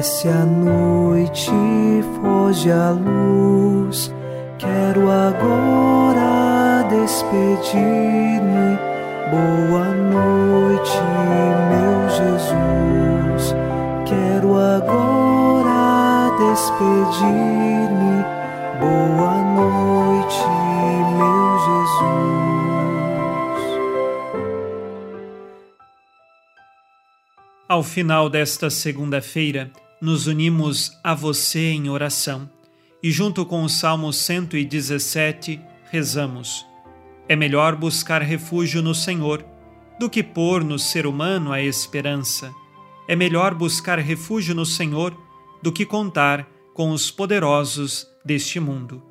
Desce a noite, foge a luz. Quero agora despedir-me. Boa noite, meu Jesus. Quero agora despedir-me. Boa noite, meu Jesus. Ao final desta segunda-feira, nos unimos a você em oração e, junto com o Salmo 117, rezamos. É melhor buscar refúgio no Senhor do que pôr no ser humano a esperança. É melhor buscar refúgio no Senhor do que contar com os poderosos deste mundo.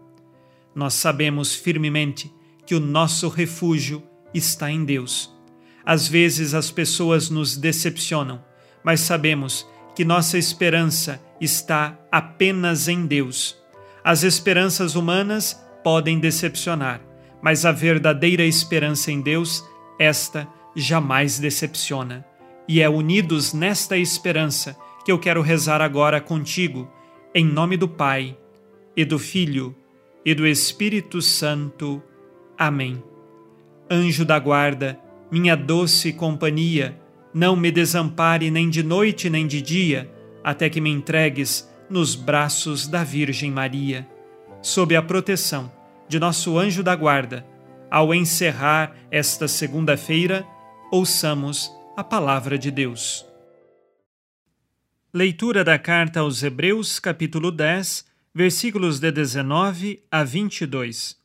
Nós sabemos firmemente que o nosso refúgio está em Deus. Às vezes as pessoas nos decepcionam, mas sabemos que nossa esperança está apenas em Deus. As esperanças humanas podem decepcionar, mas a verdadeira esperança em Deus, esta jamais decepciona. E é unidos nesta esperança que eu quero rezar agora contigo, em nome do Pai, e do Filho, e do Espírito Santo. Amém. Anjo da guarda, minha doce companhia, não me desampare nem de noite nem de dia, até que me entregues nos braços da Virgem Maria. Sob a proteção de nosso anjo da guarda, ao encerrar esta segunda-feira, ouçamos a palavra de Deus. Leitura da carta aos Hebreus, capítulo 10, versículos de 19 a 22.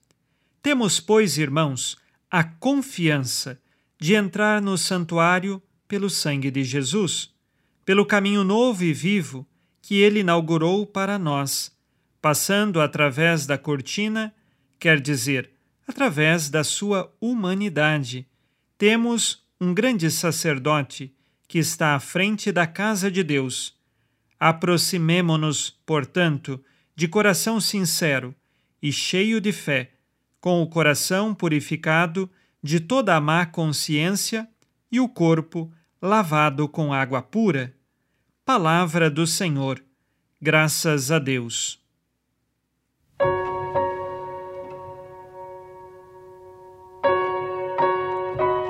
Temos, pois, irmãos, a confiança de entrar no santuário pelo sangue de Jesus, pelo caminho novo e vivo que ele inaugurou para nós, passando através da cortina quer dizer, através da sua humanidade. Temos um grande sacerdote que está à frente da casa de Deus. Aproximemo-nos, portanto, de coração sincero e cheio de fé, com o coração purificado de toda a má consciência e o corpo lavado com água pura. Palavra do Senhor. Graças a Deus.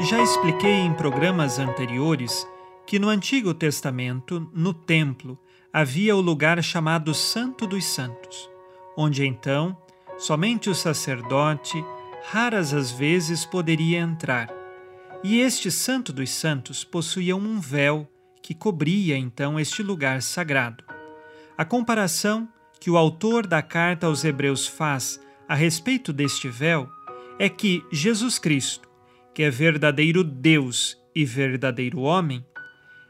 Já expliquei em programas anteriores que no Antigo Testamento, no templo, havia o lugar chamado Santo dos Santos, onde então somente o sacerdote, raras as vezes, poderia entrar. E este Santo dos Santos possuía um véu que cobria então este lugar sagrado. A comparação que o autor da carta aos Hebreus faz a respeito deste véu é que Jesus Cristo, que é verdadeiro Deus e verdadeiro homem,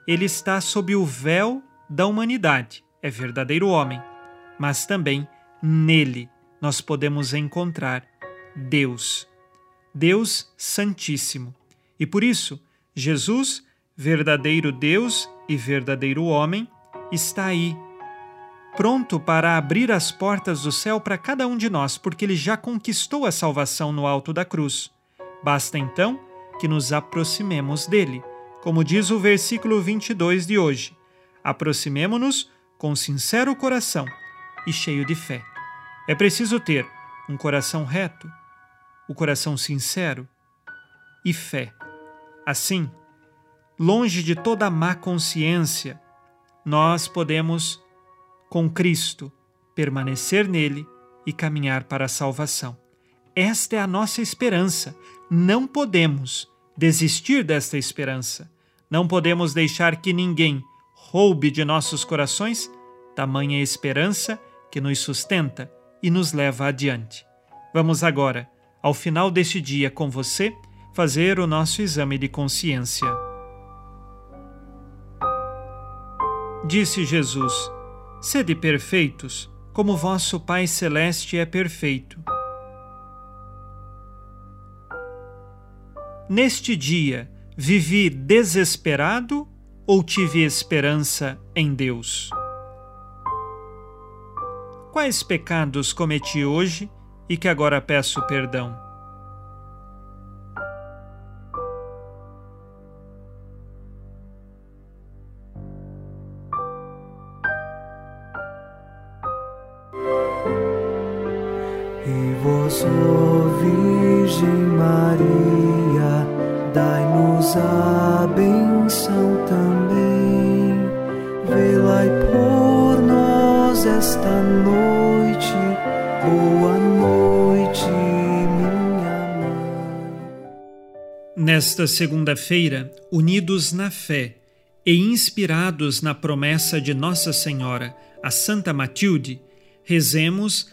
ele está sob o véu da humanidade, é verdadeiro homem, mas também nele nós podemos encontrar Deus, Deus Santíssimo. E por isso, Jesus, verdadeiro Deus e verdadeiro homem, está aí, pronto para abrir as portas do céu para cada um de nós, porque ele já conquistou a salvação no alto da cruz. Basta então que nos aproximemos dele, como diz o versículo 22 de hoje. Aproximemo-nos com sincero coração e cheio de fé. É preciso ter um coração reto, o coração sincero e fé. Assim, longe de toda má consciência, nós podemos, com Cristo, permanecer nele e caminhar para a salvação. Esta é a nossa esperança. Não podemos desistir desta esperança. Não podemos deixar que ninguém roube de nossos corações tamanha esperança que nos sustenta e nos leva adiante. Vamos agora, ao final deste dia com você, fazer o nosso exame de consciência. Disse Jesus: Sede perfeitos, como vosso Pai Celeste é perfeito. Neste dia, vivi desesperado ou tive esperança em Deus? Quais pecados cometi hoje e que agora peço perdão? Virgem Maria, dai-nos a benção também. Por nós esta noite. Boa noite, minha mãe. Nesta segunda-feira, unidos na fé e inspirados na promessa de Nossa Senhora, a Santa Matilde, rezemos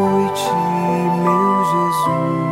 ti, meu Jesus.